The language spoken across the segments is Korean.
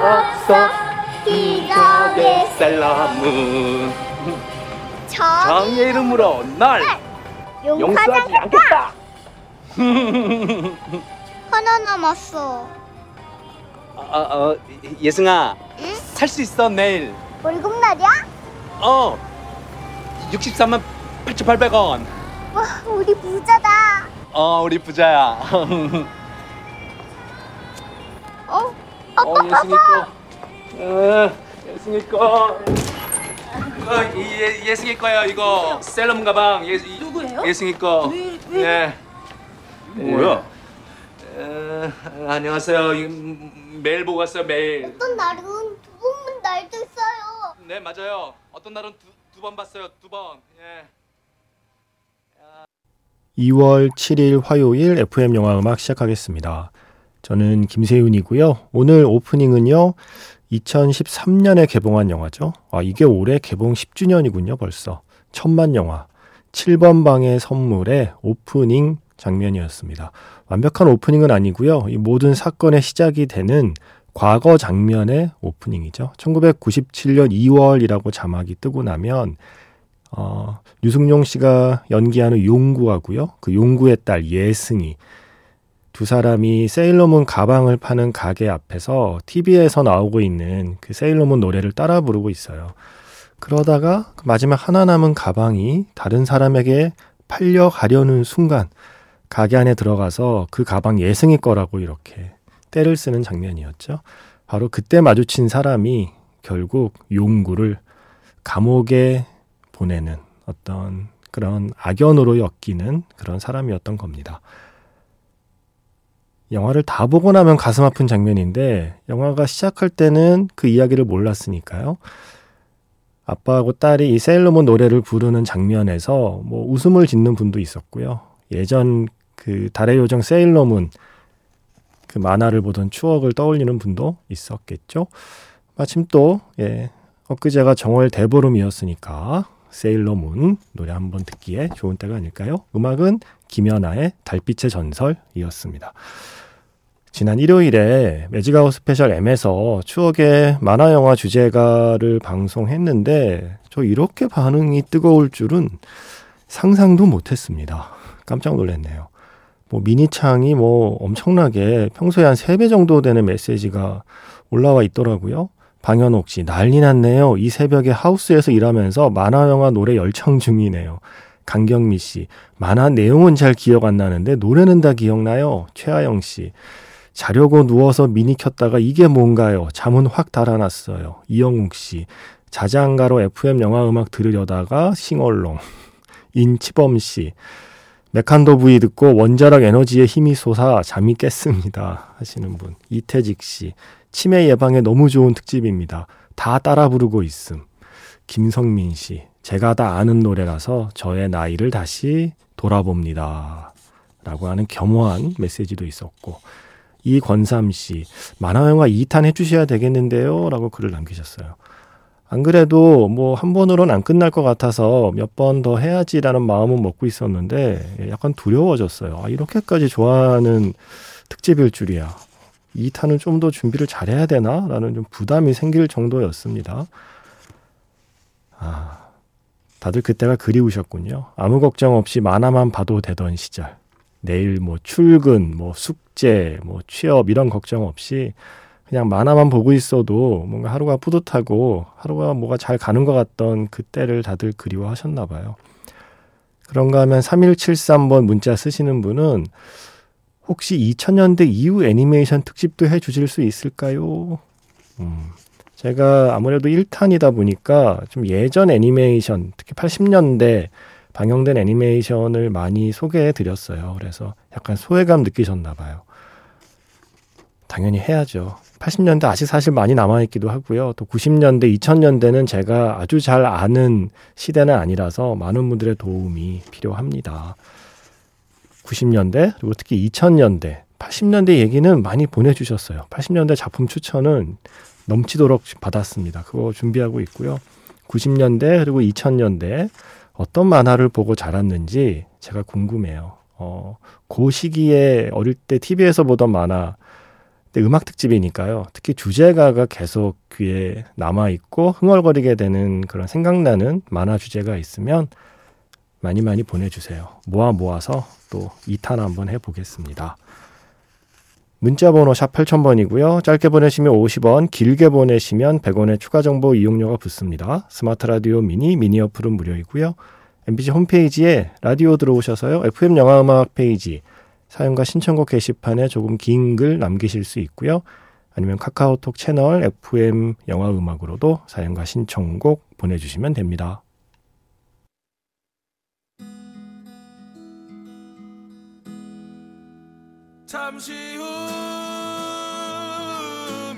없어 기적의 정 정의 이름으로 날 용서하지 않겠다. 하나 남았어 어, 어, 예승아, 응? 살 수 있어 내일. 월급 날이야? 어, 63만 8,800원. 와 우리 부자다 어, 우리 부자야. 어? 어, 예승이 거. 어, 예승이 거. 이거 이, 예, 예승이 거예요. 이거 셀럽 가방. 예, 이- 누구예요? 예승이 거. 왜- 왜- 예. 뭐야? 어, 안녕하세요. 이, 음, 메일 보고 왔어요. 메일. 어떤 날은 두 번만 날도 있어요 네 맞아요. 어떤 날은 두두번 봤어요. 두 번. 예. 2월 7일 화요일 FM 영화 음악 시작하겠습니다. 저는 김세윤이고요. 오늘 오프닝은요. 2013년에 개봉한 영화죠. 아, 이게 올해 개봉 10주년이군요, 벌써. 천만 영화. 7번 방의 선물의 오프닝 장면이었습니다. 완벽한 오프닝은 아니고요. 이 모든 사건의 시작이 되는 과거 장면의 오프닝이죠. 1997년 2월이라고 자막이 뜨고 나면 어, 유승용 씨가 연기하는 용구하고요. 그 용구의 딸 예승이 두 사람이 세일러문 가방을 파는 가게 앞에서 TV에서 나오고 있는 그 세일러문 노래를 따라 부르고 있어요. 그러다가 그 마지막 하나 남은 가방이 다른 사람에게 팔려가려는 순간 가게 안에 들어가서 그 가방 예승이 거라고 이렇게 때를 쓰는 장면이었죠. 바로 그때 마주친 사람이 결국 용구를 감옥에 보내는 어떤 그런 악연으로 엮이는 그런 사람이었던 겁니다. 영화를 다 보고 나면 가슴 아픈 장면인데 영화가 시작할 때는 그 이야기를 몰랐으니까요. 아빠하고 딸이 이 세일러문 노래를 부르는 장면에서 뭐 웃음을 짓는 분도 있었고요. 예전 그 달의 요정 세일러문 그 만화를 보던 추억을 떠올리는 분도 있었겠죠. 마침 또 예, 엊그제가 정월 대보름이었으니까 세일러문 노래 한번 듣기에 좋은 때가 아닐까요? 음악은 김연아의 달빛의 전설이었습니다. 지난 일요일에 매직아웃 스페셜 M에서 추억의 만화 영화 주제가를 방송했는데 저 이렇게 반응이 뜨거울 줄은 상상도 못했습니다. 깜짝 놀랐네요. 뭐 미니창이 뭐 엄청나게 평소에 한 3배 정도 되는 메시지가 올라와 있더라고요. 방현옥 씨, 난리 났네요. 이 새벽에 하우스에서 일하면서 만화 영화 노래 열창 중이네요. 강경미 씨, 만화 내용은 잘 기억 안 나는데 노래는 다 기억나요. 최하영 씨, 자려고 누워서 미니 켰다가 이게 뭔가요? 잠은 확 달아났어요. 이영욱 씨, 자장가로 FM 영화 음악 들으려다가 싱얼롱. 인치범 씨, 메칸도 부위 듣고 원자력 에너지의 힘이 솟아 잠이 깼습니다. 하시는 분. 이태직 씨, 치매 예방에 너무 좋은 특집입니다. 다 따라 부르고 있음. 김성민 씨, 제가 다 아는 노래라서 저의 나이를 다시 돌아봅니다. 라고 하는 겸허한 메시지도 있었고, 이권삼 씨, 만화영화 2탄 해주셔야 되겠는데요? 라고 글을 남기셨어요. 안 그래도 뭐 한 번으로는 안 끝날 것 같아서 몇 번 더 해야지라는 마음은 먹고 있었는데 약간 두려워졌어요. 아, 이렇게까지 좋아하는 특집일 줄이야. 2탄은 좀 더 준비를 잘해야 되나? 라는 좀 부담이 생길 정도였습니다. 아, 다들 그때가 그리우셨군요. 아무 걱정 없이 만화만 봐도 되던 시절. 내일 뭐 출근, 뭐 숙제, 뭐 취업 이런 걱정 없이 그냥 만화만 보고 있어도 뭔가 하루가 뿌듯하고 하루가 뭐가 잘 가는 것 같던 그때를 다들 그리워하셨나 봐요. 그런가 하면 3173번 문자 쓰시는 분은 혹시 2000년대 이후 애니메이션 특집도 해 주실 수 있을까요? 음, 제가 아무래도 1탄이다 보니까 좀 예전 애니메이션, 특히 80년대 방영된 애니메이션을 많이 소개해 드렸어요. 그래서 약간 소외감 느끼셨나 봐요. 당연히 해야죠. 80년대 아직 사실 많이 남아있기도 하고요. 또 90년대, 2000년대는 제가 아주 잘 아는 시대는 아니라서 많은 분들의 도움이 필요합니다. 90년대, 그리고 특히 2000년대, 80년대 얘기는 많이 보내주셨어요. 80년대 작품 추천은 넘치도록 받았습니다. 그거 준비하고 있고요. 90년대, 그리고 2000년대 어떤 만화를 보고 자랐는지 제가 궁금해요. 어, 그 시기에 어릴 때 TV에서 보던 만화 근데 음악 특집이니까요. 특히 주제가가 계속 귀에 남아 있고 흥얼거리게 되는 그런 생각나는 만화 주제가 있으면 많이 많이 보내주세요. 모아 모아서 또 2탄 한번 해보겠습니다. 문자번호 샵 8000번이고요. 짧게 보내시면 50원, 길게 보내시면 100원의 추가 정보 이용료가 붙습니다. 스마트 라디오 미니, 미니 어플은 무료이고요. MBC 홈페이지에 라디오 들어오셔서요. FM 영화음악 페이지 사연과 신청곡 게시판에 조금 긴 글 남기실 수 있고요. 아니면 카카오톡 채널 FM 영화음악으로도 사연과 신청곡 보내주시면 됩니다. 잠시 후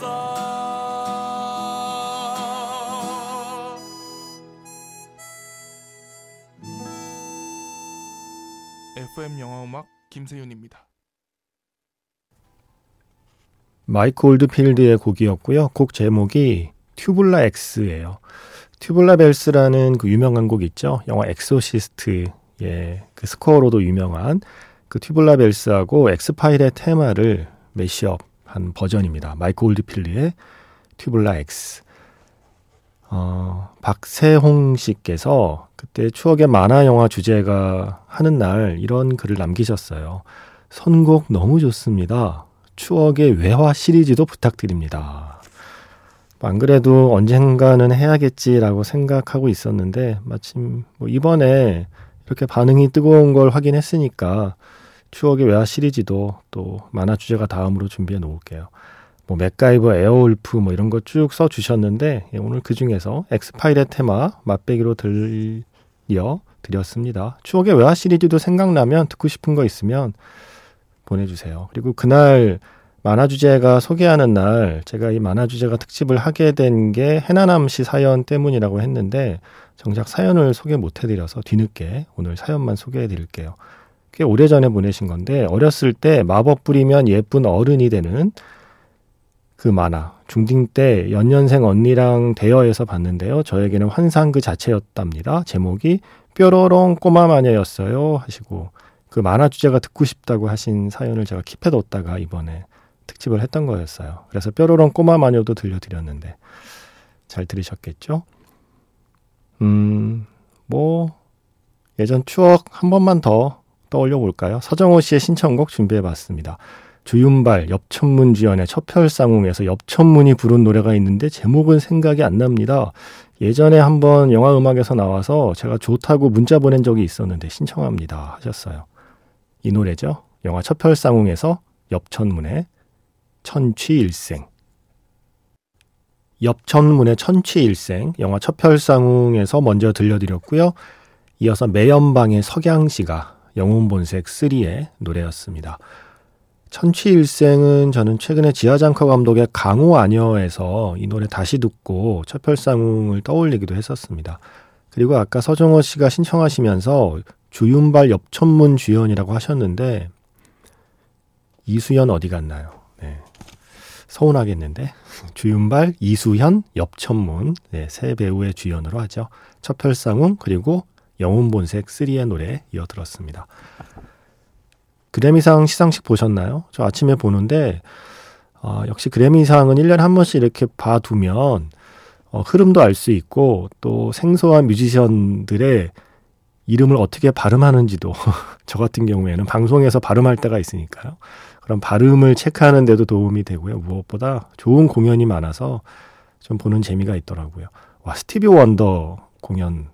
좋겠어 FM 영화음악 김세윤입니다. 마이크 올드필드의 곡이었고요. 곡 제목이 Tubular X예요. Tubular Bells라는 그 유명한 곡 있죠. 영화 엑소시스트의 그 스코어로도 유명한 그 Tubular Bells하고 엑스파일의 테마를 mashup 한 버전입니다. 마이크 올드필드의 Tubular X. 어, 박세홍 씨께서 그때 추억의 만화 영화 주제가 하는 날 이런 글을 남기셨어요. 선곡 너무 좋습니다. 추억의 외화 시리즈도 부탁드립니다. 안 그래도 언젠가는 해야겠지라고 생각하고 있었는데 마침 뭐 이번에 이렇게 반응이 뜨거운 걸 확인했으니까 추억의 외화 시리즈도 또 만화 주제가 다음으로 준비해 놓을게요. 뭐 맥가이버, 에어울프 뭐 이런 거 쭉 써 주셨는데 예, 오늘 그 중에서 엑스파일의 테마 맛배기로 들려 드렸습니다. 추억의 외화 시리즈도 생각나면 듣고 싶은 거 있으면 보내주세요. 그리고 그날 만화 주제가 소개하는 날 제가 이 만화 주제가 특집을 하게 된 게 해나남 씨 사연 때문이라고 했는데 정작 사연을 소개 못 해드려서 뒤늦게 오늘 사연만 소개해 드릴게요. 꽤 오래전에 보내신 건데 어렸을 때 마법 부리면 예쁜 어른이 되는 그 만화 중딩 때 연년생 언니랑 대여해서 봤는데요. 저에게는 환상 그 자체였답니다. 제목이 뾰로롱 꼬마 마녀였어요 하시고 그 만화 주제가 듣고 싶다고 하신 사연을 제가 킵해뒀다가 이번에 특집을 했던 거였어요. 그래서 뾰로롱 꼬마 마녀도 들려드렸는데 잘 들으셨겠죠? 음, 뭐 예전 추억 한 번만 더 떠올려 볼까요? 서정호 씨의 신청곡 준비해 봤습니다. 주윤발 엽천문 주연의 첩혈상웅에서 엽천문이 부른 노래가 있는데 제목은 생각이 안 납니다. 예전에 한번 영화 음악에서 나와서 제가 좋다고 문자 보낸 적이 있었는데 신청합니다 하셨어요. 이 노래죠. 영화 첩혈상웅에서 엽천문의 천취일생. 엽천문의 천취일생 영화 첩혈상웅에서 먼저 들려드렸고요. 이어서 매연방의 석양 씨가 영혼본색 3의 노래였습니다. 천취일생은 저는 최근에 지하장커 감독의 강호 아녀에서 이 노래 다시 듣고 첩혈상웅을 떠올리기도 했었습니다. 그리고 아까 서정호 씨가 신청하시면서 주윤발 엽천문 주연이라고 하셨는데 이수연 어디 갔나요? 네. 서운하겠는데 주윤발, 이수현, 엽천문 네, 세 배우의 주연으로 하죠. 첩혈상웅 그리고 영혼본색 3의 노래 이어 들었습니다. 그래미상 시상식 보셨나요? 저 아침에 보는데 어, 역시 그래미상은 1년에 한 번씩 이렇게 봐두면 어, 흐름도 알 수 있고 또 생소한 뮤지션들의 이름을 어떻게 발음하는지도 저 같은 경우에는 방송에서 발음할 때가 있으니까요. 그런 발음을 체크하는 데도 도움이 되고요. 무엇보다 좋은 공연이 많아서 좀 보는 재미가 있더라고요. 와, 스티비 원더 공연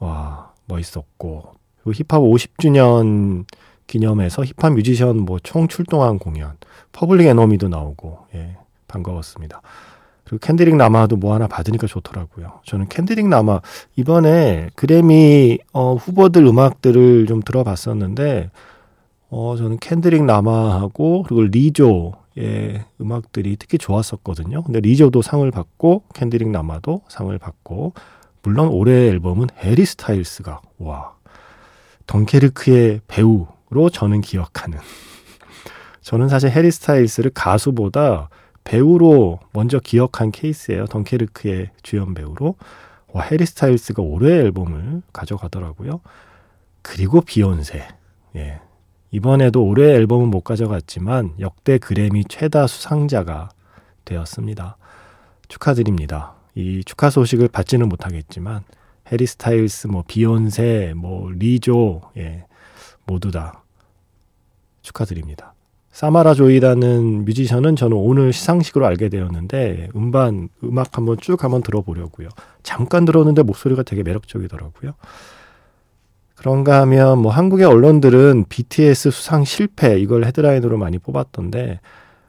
와, 멋있었고 그리고 힙합 50주년 기념해서 힙합 뮤지션 뭐 총 출동한 공연, 퍼블릭 에너미도 나오고 예, 반가웠습니다. 그리고 캔드릭 라마도 뭐 하나 받으니까 좋더라고요. 저는 캔드릭 라마 이번에 그래미 어, 후보들 음악들을 좀 들어봤었는데 어, 저는 캔드릭 라마하고 그리고 리조의 음악들이 특히 좋았었거든요. 근데 리조도 상을 받고 캔드릭 라마도 상을 받고 물론 올해 앨범은 해리 스타일스가 와 덩케르크의 배우로 저는 기억하는 저는 사실 해리 스타일스를 가수보다 배우로 먼저 기억한 케이스예요. 덩케르크의 주연 배우로. 와, 해리 스타일스가 올해 앨범을 가져가더라고요. 그리고 비욘세. 예. 이번에도 올해 앨범은 못 가져갔지만 역대 그래미 최다 수상자가 되었습니다. 축하드립니다. 이 축하 소식을 받지는 못하겠지만 해리 스타일스, 뭐 비욘세, 뭐 리조, 예, 모두 다 축하드립니다. 사마라 조이라는 뮤지션은 저는 오늘 시상식으로 알게 되었는데 음반 음악 한번 쭉 한번 들어보려고요. 잠깐 들었는데 목소리가 되게 매력적이더라고요. 그런가 하면 뭐 한국의 언론들은 BTS 수상 실패 이걸 헤드라인으로 많이 뽑았던데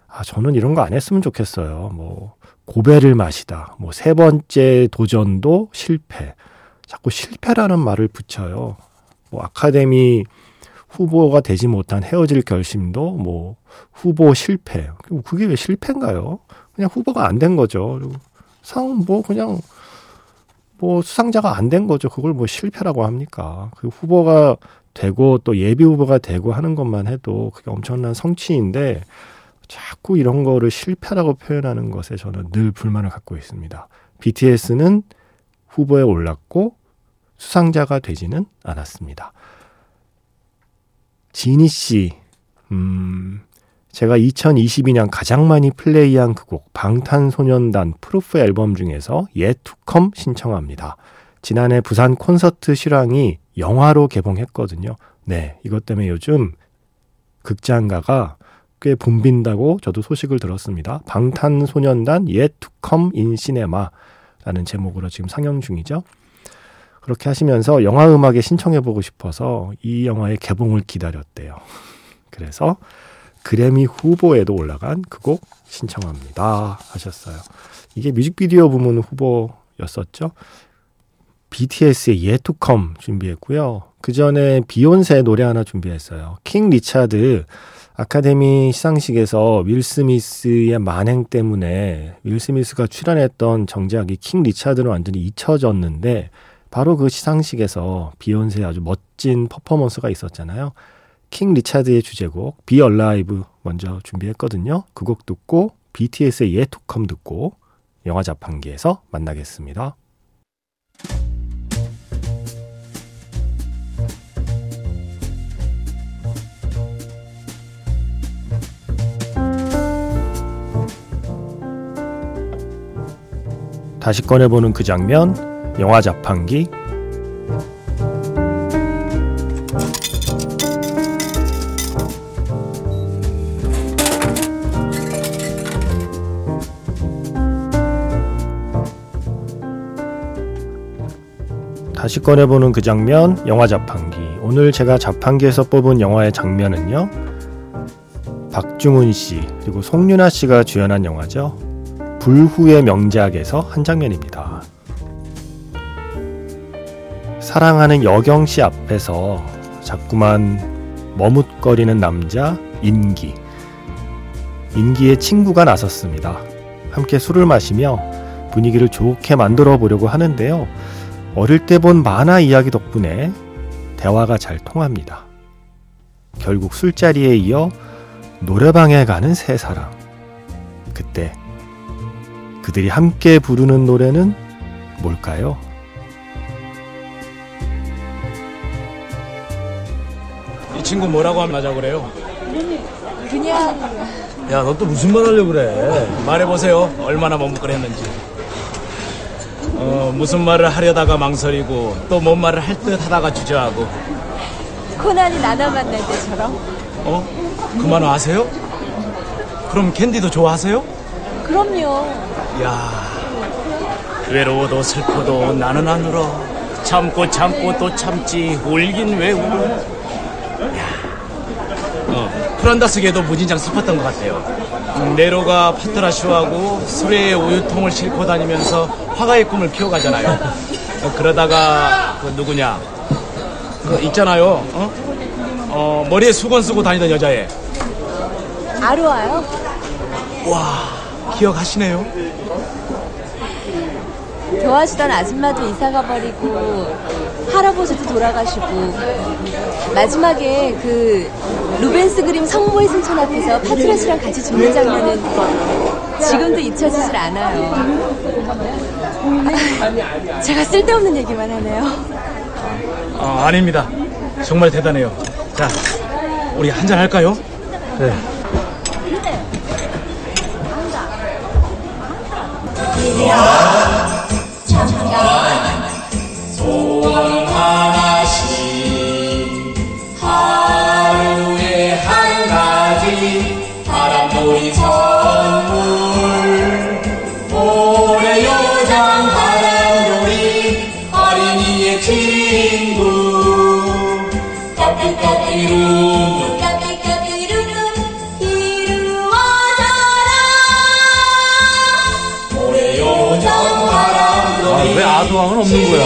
아 저는 이런 거 안 했으면 좋겠어요. 뭐 고배를 마시다. 뭐 세 번째 도전도 실패. 자꾸 실패라는 말을 붙여요. 뭐 아카데미 후보가 되지 못한 헤어질 결심도 뭐 후보 실패. 그게 왜 실패인가요? 그냥 후보가 안 된 거죠. 상 뭐 그냥 뭐 수상자가 안 된 거죠. 그걸 뭐 실패라고 합니까? 그 후보가 되고 또 예비 후보가 되고 하는 것만 해도 그게 엄청난 성취인데 자꾸 이런 거를 실패라고 표현하는 것에 저는 늘 불만을 갖고 있습니다. BTS는 후보에 올랐고 수상자가 되지는 않았습니다. 지니 씨, 음, 제가 2022년 가장 많이 플레이한 그 곡 방탄소년단 Proof 앨범 중에서 Yet To Come 신청합니다. 지난해 부산 콘서트 실황이 영화로 개봉했거든요. 네, 이것 때문에 요즘 극장가가 꽤 붐빈다고 저도 소식을 들었습니다. 방탄소년단 예투컴 인 시네마라는 제목으로 지금 상영 중이죠. 그렇게 하시면서 영화 음악에 신청해보고 싶어서 이 영화의 개봉을 기다렸대요. 그래서 그래미 후보에도 올라간 그 곡 신청합니다. 하셨어요. 이게 뮤직비디오 부문 후보였었죠. BTS의 Yet To Come 준비했고요. 그 전에 비욘세 노래 하나 준비했어요. 킹 리차드 아카데미 시상식에서 윌 스미스의 만행 때문에 윌 스미스가 출연했던 정작이 킹 리차드는 완전히 잊혀졌는데 바로 그 시상식에서 비욘세의 아주 멋진 퍼포먼스가 있었잖아요. 킹 리차드의 주제곡 Be Alive 먼저 준비했거든요. 그 곡 듣고 BTS의 Yet To Come 듣고 영화 자판기에서 만나겠습니다. 다시 꺼내보는 그 장면, 영화 자판기. 다시 꺼내보는 그 장면, 영화 자판기. 오늘 제가 자판기에서 뽑은 영화의 장면은요. 박중훈 씨, 그리고 송윤아 씨가 주연한 영화죠. 불후의 명작에서 한 장면입니다. 사랑하는 여경 씨 앞에서 자꾸만 머뭇거리는 남자 인기. 인기의 친구가 나섰습니다. 함께 술을 마시며 분위기를 좋게 만들어 보려고 하는데요. 어릴 때 본 만화 이야기 덕분에 대화가 잘 통합니다. 결국 술자리에 이어 노래방에 가는 세 사람. 그들이 함께 부르는 노래는 뭘까요? 이 친구 뭐라고 하자 그래요? 그냥 야, 너 또 무슨 말 하려고 그래? 말해보세요. 얼마나 머뭇거렸는지. 어, 무슨 말을 하려다가 망설이고, 또 뭔 말을 할 듯 하다가 주저하고. 코난이 나나 만날 때처럼 어? 그말 아세요? 그럼 캔디도 좋아하세요? 그럼요 야 외로워도 슬퍼도 나는 안 울어. 참고 참고 또 참지. 울긴 왜 울어? 야 어, 프란다스계도 무진장 슬펐던 것 같아요. 네로가 파트라쇼하고 수레에 우유통을 싣고 다니면서 화가의 꿈을 키워가잖아요. 어, 그러다가 그 누구냐? 그 있잖아요. 어? 어, 머리에 수건 쓰고 다니던 여자애. 아로아요? 와, 기억하시네요? 좋아하시던 아줌마도 이사가 버리고 할아버지도 돌아가시고 마지막에 그 루벤스 그림 성모의 승천 앞에서 파트라시랑 같이 죽는 장면은 지금도 잊혀지질 않아요. 아, 제가 쓸데없는 얘기만 하네요. 아, 아닙니다. 정말 대단해요. 자, 우리 한잔 할까요? 네. 하루 아도왕은 없는 거야?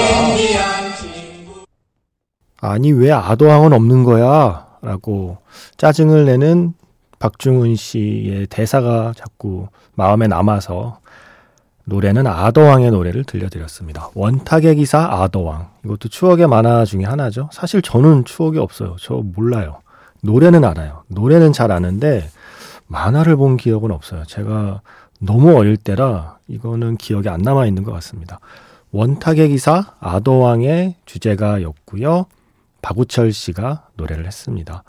아니 왜 아도왕은 없는 거야? 라고 짜증을 내는 박중훈 씨의 대사가 자꾸 마음에 남아서 노래는 아도왕의 노래를 들려드렸습니다. 원탁의 기사 아도왕. 이것도 추억의 만화 중에 하나죠. 사실 저는 추억이 없어요. 저 몰라요. 노래는 알아요. 노래는 잘 아는데 만화를 본 기억은 없어요. 제가 너무 어릴 때라 이거는 기억에 안 남아 있는 것 같습니다. 원탁의 기사 아도왕의 주제가였고요. 박우철 씨가 노래를 했습니다.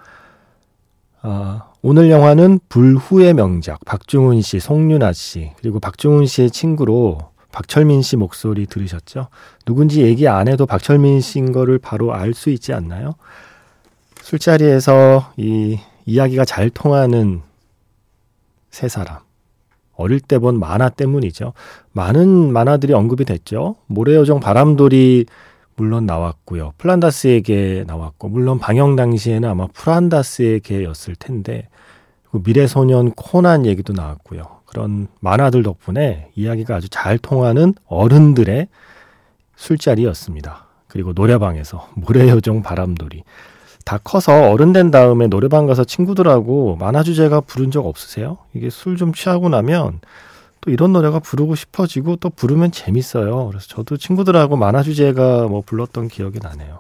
아, 오늘 영화는 불후의 명작 박중훈 씨, 송윤아 씨 그리고 박중훈 씨의 친구로 박철민 씨 목소리 들으셨죠? 누군지 얘기 안 해도 박철민 씨인 거를 바로 알 수 있지 않나요? 술자리에서 이 이야기가 잘 통하는 세 사람. 어릴 때 본 만화 때문이죠. 많은 만화들이 언급이 됐죠. 모래요정 바람돌이 물론 나왔고요. 플란다스에게 나왔고 물론 방영 당시에는 아마 플란다스에게였을 텐데 그리고 미래소년 코난 얘기도 나왔고요. 그런 만화들 덕분에 이야기가 아주 잘 통하는 어른들의 술자리였습니다. 그리고 노래방에서 모래요정 바람돌이 다 커서 어른 된 다음에 노래방 가서 친구들하고 만화 주제가 부른 적 없으세요? 이게 술 좀 취하고 나면 또 이런 노래가 부르고 싶어지고 또 부르면 재밌어요. 그래서 저도 친구들하고 만화 주제가 뭐 불렀던 기억이 나네요.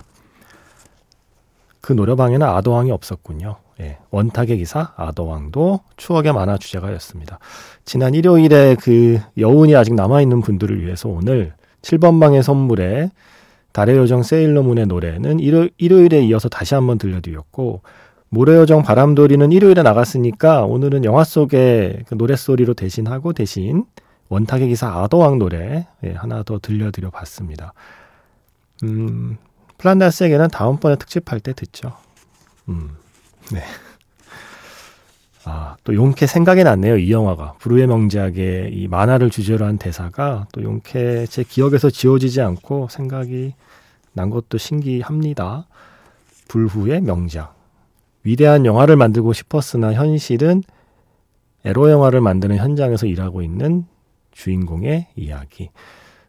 그 노래방에는 아도왕이 없었군요. 예, 원탁의 기사 아도왕도 추억의 만화 주제가였습니다. 지난 일요일에 그 여운이 아직 남아있는 분들을 위해서 오늘 7번 방의 선물에 달의 요정 세일러문의 노래는 일요, 일요일에 이어서 다시 한번 들려드렸고 모래 요정 바람돌이는 일요일에 나갔으니까 오늘은 영화 속의 그 노랫소리로 대신하고 대신 원탁의 기사 아도왕 노래 예, 하나 더 들려드려 봤습니다. 음, 플란다스에게는 다음번에 특집할 때 듣죠. 음, 네. 아, 또 용케 생각이 났네요, 이 영화가. 불후의 명작의 이 만화를 주제로 한 대사가 또 용케 제 기억에서 지워지지 않고 생각이 난 것도 신기합니다. 불후의 명작. 위대한 영화를 만들고 싶었으나 현실은 에로 영화를 만드는 현장에서 일하고 있는 주인공의 이야기.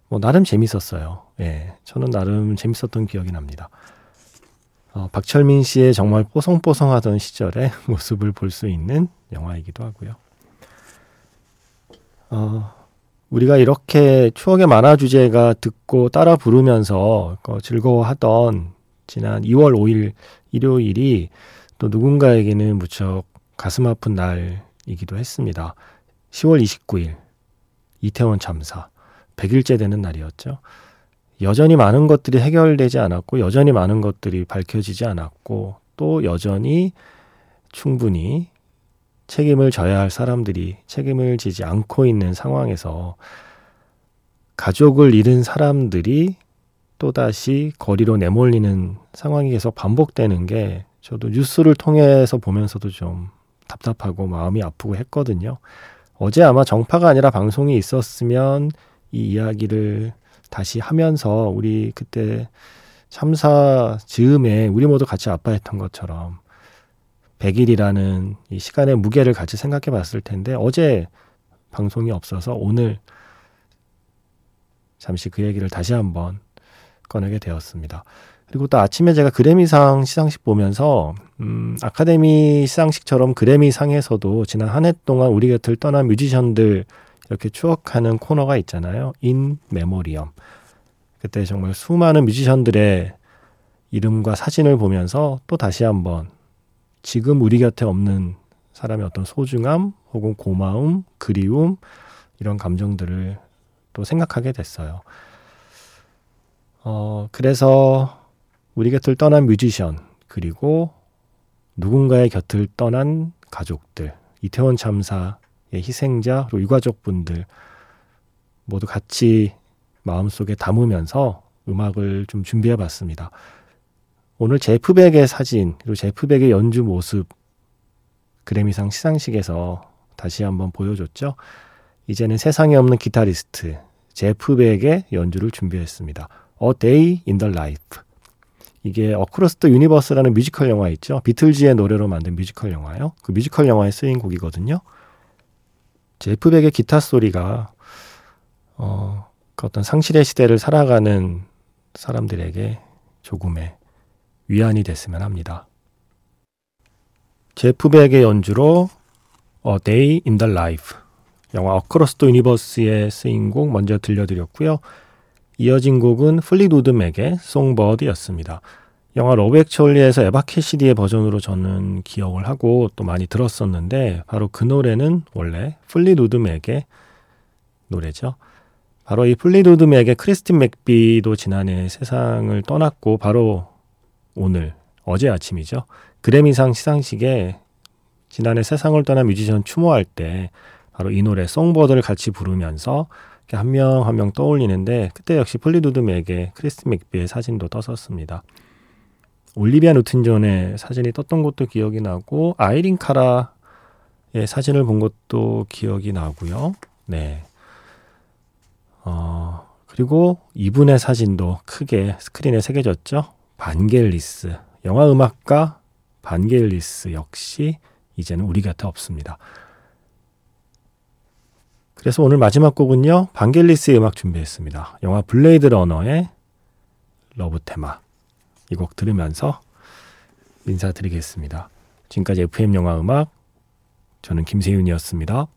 뭐 나름 재밌었어요. 예, 저는 나름 재밌었던 기억이 납니다. 어, 박철민 씨의 정말 뽀송뽀송하던 시절의 모습을 볼 수 있는 영화이기도 하고요. 어, 우리가 이렇게 추억의 만화 주제가 듣고 따라 부르면서 어, 즐거워하던 지난 2월 5일 일요일이 또 누군가에게는 무척 가슴 아픈 날이기도 했습니다. 10월 29일 이태원 참사 100일째 되는 날이었죠. 여전히 많은 것들이 해결되지 않았고 여전히 많은 것들이 밝혀지지 않았고 또 여전히 충분히 책임을 져야 할 사람들이 책임을 지지 않고 있는 상황에서 가족을 잃은 사람들이 또다시 거리로 내몰리는 상황이 계속 반복되는 게 저도 뉴스를 통해서 보면서도 좀 답답하고 마음이 아프고 했거든요. 어제 아마 정파가 아니라 방송이 있었으면 이 이야기를 다시 하면서 우리 그때 참사 즈음에 우리 모두 같이 아파했던 것처럼 100일이라는 이 시간의 무게를 같이 생각해 봤을 텐데 어제 방송이 없어서 오늘 잠시 그 얘기를 다시 한번 꺼내게 되었습니다. 그리고 또 아침에 제가 그래미상 시상식 보면서 음, 아카데미 시상식처럼 그래미상에서도 지난 한 해 동안 우리 곁을 떠난 뮤지션들 이렇게 추억하는 코너가 있잖아요. 인 메모리엄. 그때 정말 수많은 뮤지션들의 이름과 사진을 보면서 또 다시 한번 지금 우리 곁에 없는 사람의 어떤 소중함 혹은 고마움, 그리움 이런 감정들을 또 생각하게 됐어요. 어, 그래서 우리 곁을 떠난 뮤지션, 그리고 누군가의 곁을 떠난 가족들, 이태원 참사의 희생자, 그리고 유가족분들 모두 같이 마음속에 담으면서 음악을 좀 준비해 봤습니다. 오늘 제프백의 사진, 그리고 제프백의 연주 모습, 그래미상 시상식에서 다시 한번 보여줬죠. 이제는 세상에 없는 기타리스트, 제프백의 연주를 준비했습니다. A Day in the Life. 이게 Across the Universe라는 뮤지컬 영화 있죠. 비틀즈의 노래로 만든 뮤지컬 영화요. 그 뮤지컬 영화에 쓰인 곡이거든요. 제프백의 기타 소리가 어, 그 어떤 상실의 시대를 살아가는 사람들에게 조금의 위안이 됐으면 합니다. 제프 백의 연주로 A Day in the Life 영화 Across the Universe에 쓰인 곡 먼저 들려드렸고요. 이어진 곡은 플리우드 맥의 Songbird였습니다. 영화 Love Actually에서 에바 캐시디의 버전으로 저는 기억을 하고 또 많이 들었었는데 바로 그 노래는 원래 플리우드 맥의 노래죠. 바로 이 플리우드 맥의 크리스틴 맥비도 지난해 세상을 떠났고 바로 오늘 어제 아침이죠. 그래미상 시상식에 지난해 세상을 떠난 뮤지션 추모할 때 바로 이 노래 Songbird를 같이 부르면서 한 명 한명 떠올리는데 그때 역시 플리우드 맥의 크리스틴 맥비의 사진도 떴었습니다. 올리비아 누튼 존의 사진이 떴던 것도 기억이 나고 아이린 카라의 사진을 본 것도 기억이 나고요. 네. 어, 그리고 이분의 사진도 크게 스크린에 새겨졌죠. 반겔리스. 영화 음악가 반겔리스 역시 이제는 우리 곁에 없습니다. 그래서 오늘 마지막 곡은요. 반겔리스의 음악 준비했습니다. 영화 Blade Runner의 Love Theme. 이 곡 들으면서 인사드리겠습니다. 지금까지 FM 영화 음악 저는 김세윤이었습니다.